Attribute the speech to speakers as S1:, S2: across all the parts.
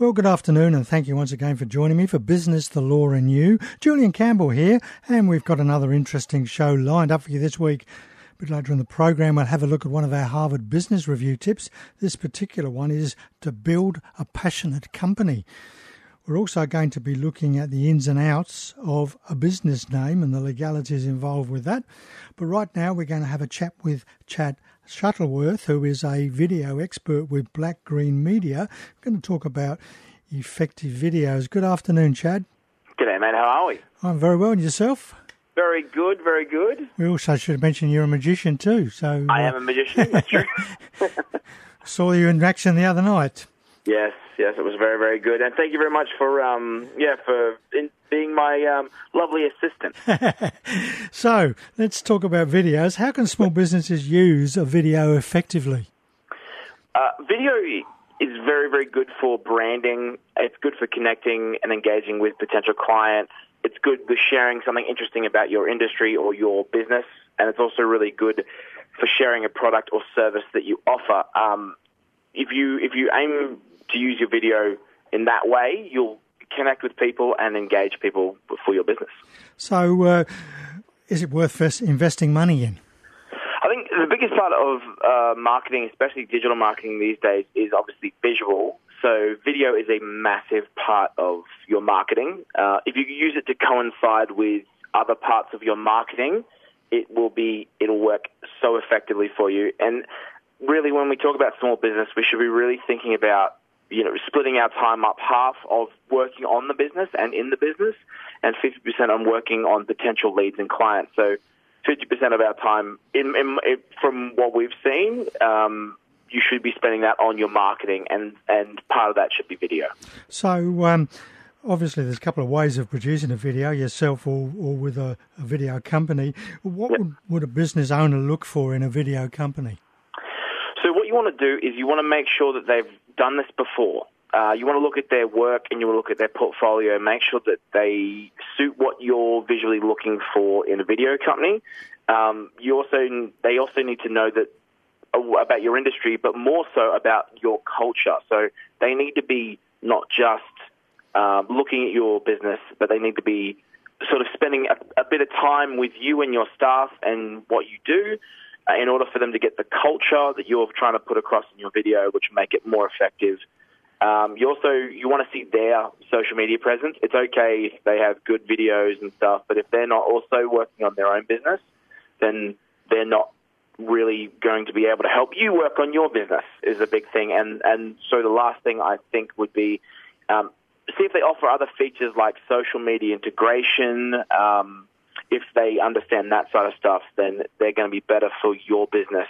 S1: Well, good afternoon, and thank you once again for joining me for Business, the Law, and You. Julian Campbell here, and we've got another interesting show lined up for you this week. A bit later in the program, we'll have a look at one of our Harvard Business Review tips. This particular one is to build a passionate company. We're also going to be looking at the ins and outs of a business name and the legalities involved with that. But right now, we're going to have a chat with Chad Shuttleworth, who is a video expert with Black Green Media. We're going to talk about effective videos. Good afternoon, Chad.
S2: G'day, mate. How are we?
S1: I'm very well. And yourself?
S2: Very good, very good.
S1: We also should mention you're a magician too. So
S2: I am a magician. That's true.
S1: Uh, saw you in action the other night.
S2: Yes, yes, it was very, very good, and thank you very much for, um, yeah, for in, being my um, lovely assistant.
S1: so let's talk about videos. How can small businesses use a video effectively?
S2: Uh, video is very, very good for branding. It's good for connecting and engaging with potential clients. It's good for sharing something interesting about your industry or your business, and it's also really good for sharing a product or service that you offer. Um, if you if you aim to use your video in that way, you'll connect with people and engage people for your business.
S1: So, uh, is it worth investing money in?
S2: I think the biggest part of uh, marketing, especially digital marketing these days, is obviously visual. So, video is a massive part of your marketing. Uh, if you use it to coincide with other parts of your marketing, it will be it'll work so effectively for you. And really, when we talk about small business, we should be really thinking about you know, splitting our time up half of working on the business and in the business, and 50% on working on potential leads and clients. So 50% of our time, in, in, in, from what we've seen, um, you should be spending that on your marketing, and, and part of that should be video.
S1: So, um, obviously, there's a couple of ways of producing a video, yourself or, or with a, a video company. What yep. would, would a business owner look for in a video company?
S2: So, what you want to do is you want to make sure that they've done this before. Uh, you want to look at their work and you want to look at their portfolio, make sure that they suit what you're visually looking for in a video company. Um, you also they also need to know that uh, about your industry, but more so about your culture. So they need to be not just um, looking at your business, but they need to be sort of spending a, a bit of time with you and your staff and what you do uh, in order for them to get the culture that you're trying to put across in your video, which make it more effective. Um, you also you want to see their social media presence. It's okay if they have good videos and stuff, but if they're not also working on their own business, then they're not really going to be able to help you work on your business is a big thing. And and so the last thing I think would be um, see if they offer other features like social media integration. Um, if they understand that side of stuff, then they're going to be better for your business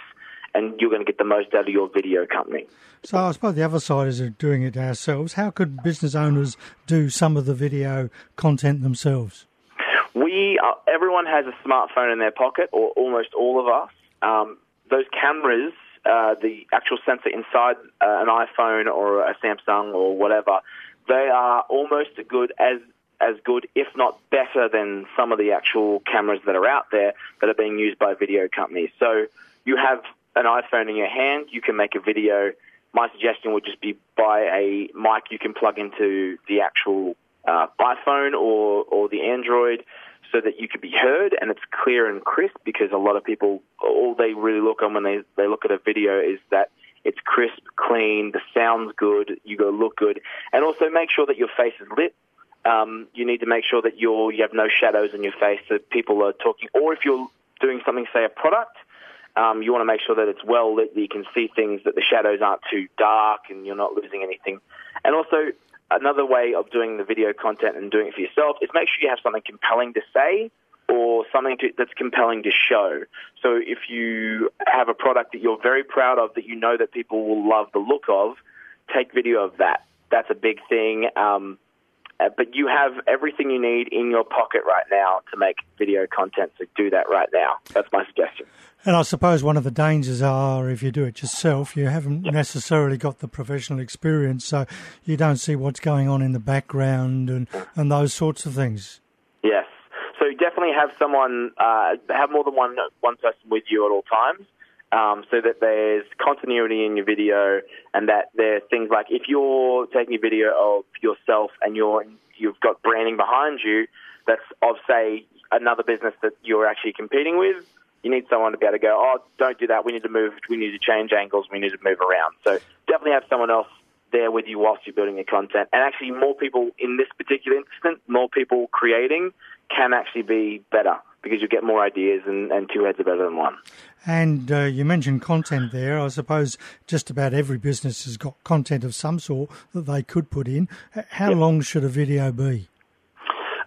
S2: and you're going to get the most out of your video company.
S1: So I suppose the other side is doing it ourselves. How could business owners do some of the video content themselves?
S2: We are, everyone has a smartphone in their pocket, or almost all of us. Um, those cameras, uh, the actual sensor inside uh, an iPhone or a Samsung or whatever, they are almost as good as as good, if not better, than some of the actual cameras that are out there that are being used by video companies. So you have an iPhone in your hand, you can make a video. My suggestion would just be buy a mic you can plug into the actual uh, iPhone or, or the Android so that you can be heard and it's clear and crisp because a lot of people, all they really look on when they, they look at a video is that it's crisp, clean, the sound's good, you go look good, and also make sure that your face is lit um, you need to make sure that you're, you have no shadows in your face that people are talking. Or if you're doing something, say a product, um, you want to make sure that it's well lit, that you can see things, that the shadows aren't too dark, and you're not losing anything. And also, another way of doing the video content and doing it for yourself is make sure you have something compelling to say or something to, that's compelling to show. So if you have a product that you're very proud of, that you know that people will love the look of, take video of that. That's a big thing. Um, uh, but you have everything you need in your pocket right now to make video content. So do that right now. That's my suggestion.
S1: And I suppose one of the dangers are if you do it yourself, you haven't yep. necessarily got the professional experience, so you don't see what's going on in the background and, and those sorts of things.
S2: Yes. So definitely have someone, uh, have more than one one person with you at all times. Um, so that there's continuity in your video, and that there's things like if you're taking a video of yourself and you're you've got branding behind you that's of say another business that you're actually competing with, you need someone to be able to go, oh, don't do that. We need to move. We need to change angles. We need to move around. So definitely have someone else there with you whilst you're building your content. And actually, more people in this particular instance, more people creating can actually be better because you get more ideas and, and two heads are better than one.
S1: And uh, you mentioned content there. I suppose just about every business has got content of some sort that they could put in. How yep. long should a video be?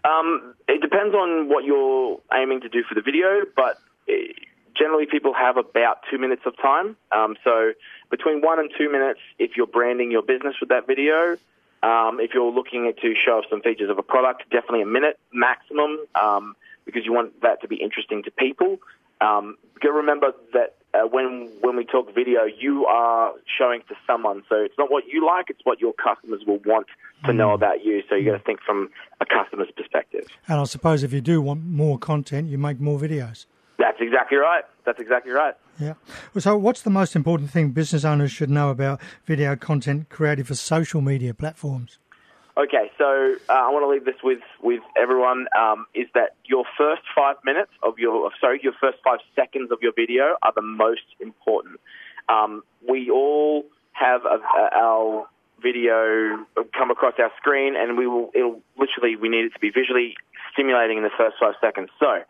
S2: Um, it depends on what you're aiming to do for the video, but eh, generally people have about two minutes of time. Um, so between one and two minutes if you're branding your business with that video. Um, if you're looking to show off some features of a product, definitely a minute maximum um, because you want that to be interesting to people. Um, remember that uh, when when we talk video, you are showing to someone, so it's not what you like; it's what your customers will want to mm. know about you. So you got to think from a customer's perspective.
S1: And I suppose if you do want more content, you make more videos.
S2: That's exactly right. That's exactly right.
S1: Yeah. So, what's the most important thing business owners should know about video content created for social media platforms?
S2: Okay, so uh, I want to leave this with with everyone. Um, is that your first five minutes of your sorry, your first five seconds of your video are the most important. Um, we all have a, a, our video come across our screen, and we will it'll literally we need it to be visually stimulating in the first five seconds. So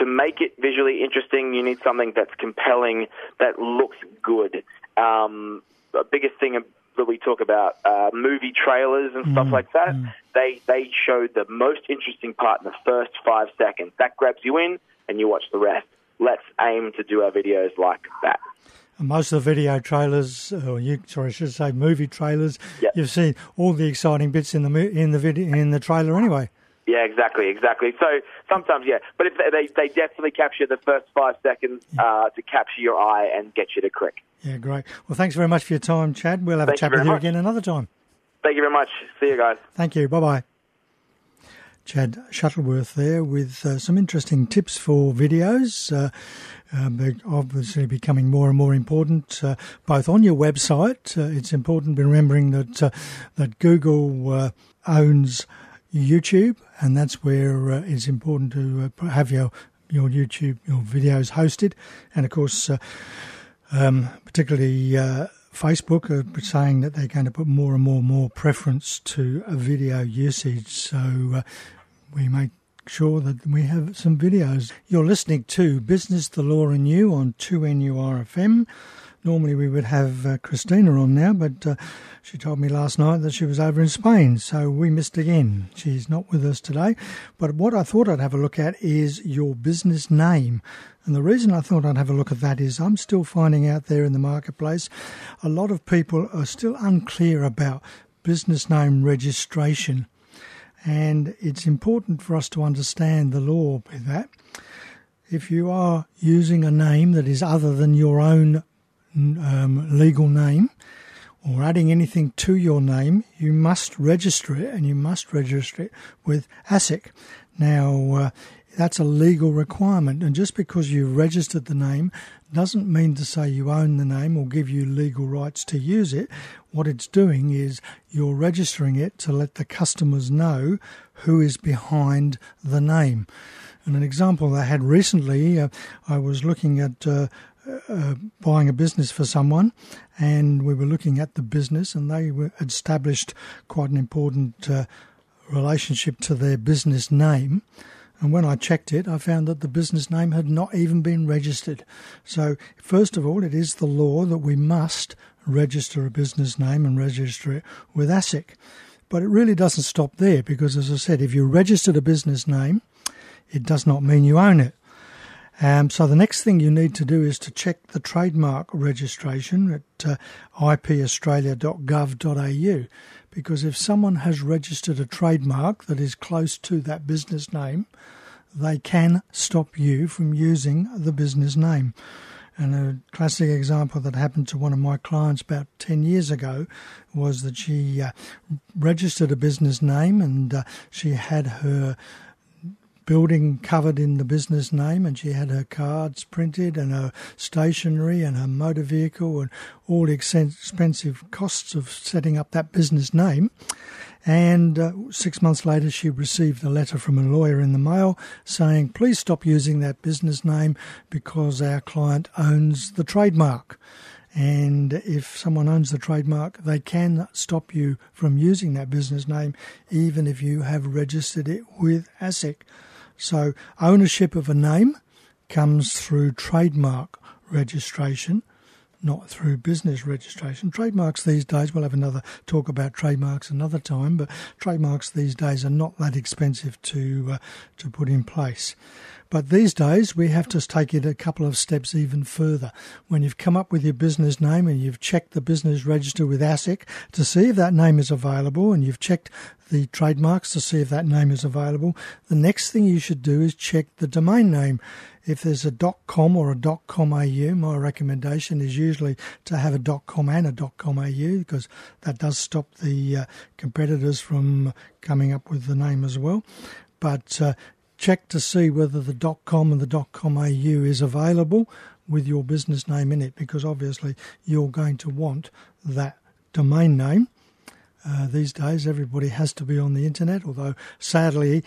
S2: to make it visually interesting, you need something that's compelling, that looks good. Um, the biggest thing that we talk about, uh, movie trailers and stuff mm, like that, mm. they they show the most interesting part in the first five seconds. That grabs you in, and you watch the rest. Let's aim to do our videos like that.
S1: Most of the video trailers, or you, sorry, I should say movie trailers, yep. you've seen all the exciting bits in the in the video in the trailer anyway.
S2: Yeah, exactly, exactly. So sometimes, yeah, but if they they definitely capture the first five seconds uh, to capture your eye and get you to click.
S1: Yeah, great. Well, thanks very much for your time, Chad. We'll have Thank a chat with you much. again another time.
S2: Thank you very much. See you guys.
S1: Thank you. Bye bye. Chad Shuttleworth there with uh, some interesting tips for videos. Uh, uh, obviously becoming more and more important, uh, both on your website. Uh, it's important remembering that uh, that Google owns YouTube, and that's where uh, it's important to uh, have your your YouTube your videos hosted, and of course, uh, um, particularly uh, Facebook are saying that they're going to put more and more and more preference to video usage. So uh, we make sure that we have some videos. You're listening to Business, the Law and You on 2NURFM. Normally we would have uh, Christina on now, but uh, she told me last night that she was over in Spain, so we missed again. She's not with us today. But what I thought I'd have a look at is your business name. And the reason I thought I'd have a look at that is I'm still finding out there in the marketplace a lot of people are still unclear about business name registration. And it's important for us to understand the law with that. If you are using a name that is other than your own um, legal name or adding anything to your name, you must register it and you must register it with ASIC. Now, uh, that's a legal requirement, and just because you've registered the name doesn't mean to say you own the name or give you legal rights to use it. What it's doing is you're registering it to let the customers know who is behind the name. And an example I had recently, uh, I was looking at uh, uh, buying a business for someone, and we were looking at the business, and they were established quite an important uh, relationship to their business name. And when I checked it, I found that the business name had not even been registered. So, first of all, it is the law that we must register a business name and register it with ASIC. But it really doesn't stop there because, as I said, if you registered a business name, it does not mean you own it. Um, so the next thing you need to do is to check the trademark registration at uh, ipaustralia.gov.au because if someone has registered a trademark that is close to that business name, they can stop you from using the business name. And a classic example that happened to one of my clients about 10 years ago was that she uh, registered a business name and uh, she had her building covered in the business name, and she had her cards printed and her stationery and her motor vehicle and all the expensive costs of setting up that business name. And uh, six months later, she received a letter from a lawyer in the mail saying, Please stop using that business name because our client owns the trademark. And if someone owns the trademark, they can stop you from using that business name, even if you have registered it with ASIC. So, ownership of a name comes through trademark registration, not through business registration. Trademarks these days, we'll have another talk about trademarks another time, but trademarks these days are not that expensive to uh, to put in place. But these days, we have to take it a couple of steps even further. When you've come up with your business name and you've checked the business register with ASIC to see if that name is available, and you've checked the trademarks to see if that name is available, the next thing you should do is check the domain name. If there's a .com or a .com.au, my recommendation is usually to have a .com and a .com.au because that does stop the uh, competitors from coming up with the name as well. But uh, check to see whether the .com and the .com.au is available with your business name in it because obviously you're going to want that domain name. Uh, these days, everybody has to be on the internet, although sadly,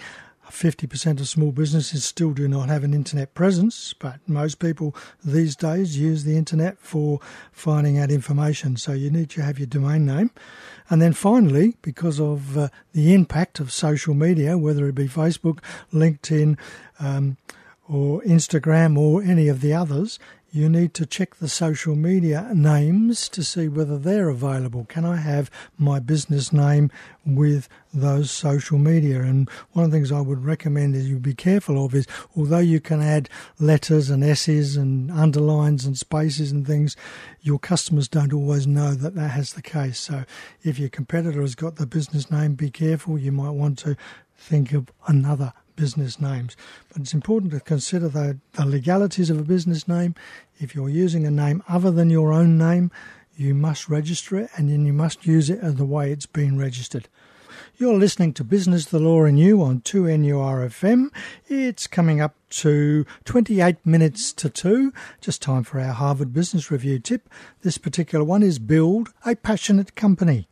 S1: 50% of small businesses still do not have an internet presence, but most people these days use the internet for finding out information. So you need to have your domain name. And then finally, because of uh, the impact of social media, whether it be Facebook, LinkedIn, um, or Instagram, or any of the others, you need to check the social media names to see whether they're available. Can I have my business name with those social media? And one of the things I would recommend is you be careful of is although you can add letters and S's and underlines and spaces and things, your customers don't always know that that has the case. So if your competitor has got the business name, be careful. You might want to think of another business names. But it's important to consider the, the legalities of a business name. If you're using a name other than your own name, you must register it and then you must use it in the way it's been registered. You're listening to Business, the Law and You on 2NURFM. It's coming up to 28 minutes to 2. Just time for our Harvard Business Review tip. This particular one is build a passionate company.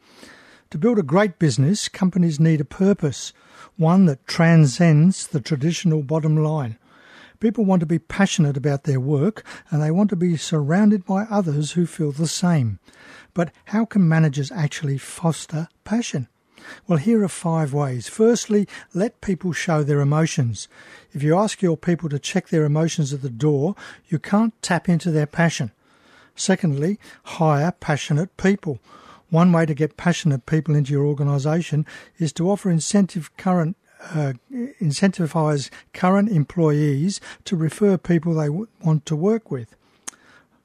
S1: To build a great business, companies need a purpose one that transcends the traditional bottom line. People want to be passionate about their work and they want to be surrounded by others who feel the same. But how can managers actually foster passion? Well, here are five ways. Firstly, let people show their emotions. If you ask your people to check their emotions at the door, you can't tap into their passion. Secondly, hire passionate people. One way to get passionate people into your organisation is to offer incentive current uh, current employees to refer people they w- want to work with.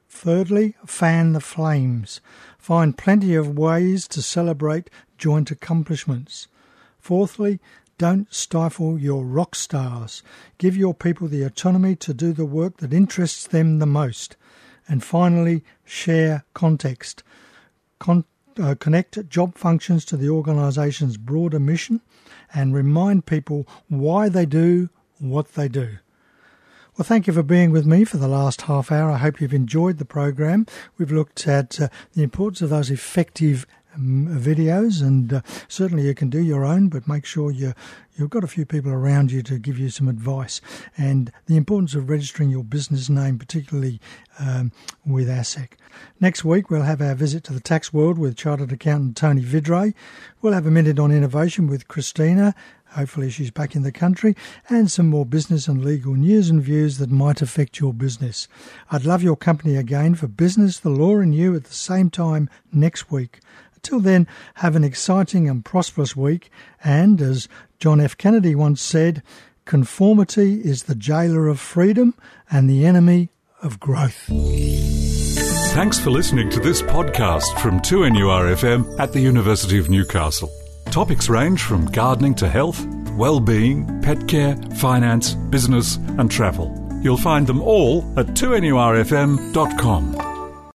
S1: Thirdly, fan the flames. Find plenty of ways to celebrate joint accomplishments. Fourthly, don't stifle your rock stars. Give your people the autonomy to do the work that interests them the most. And finally, share context. Con- uh, connect job functions to the organisation's broader mission and remind people why they do what they do. Well, thank you for being with me for the last half hour. I hope you've enjoyed the program. We've looked at uh, the importance of those effective videos, and uh, certainly you can do your own, but make sure you you've got a few people around you to give you some advice. And the importance of registering your business name, particularly um, with ASIC. Next week, we'll have our visit to the tax world with Chartered Accountant Tony Vidray. We'll have a minute on innovation with Christina. Hopefully, she's back in the country, and some more business and legal news and views that might affect your business. I'd love your company again for business, the law, and you at the same time next week. Until then, have an exciting and prosperous week. And as John F. Kennedy once said, conformity is the jailer of freedom and the enemy of growth.
S3: Thanks for listening to this podcast from 2NURFM at the University of Newcastle. Topics range from gardening to health, well-being, pet care, finance, business and travel. You'll find them all at 2NURFM.com.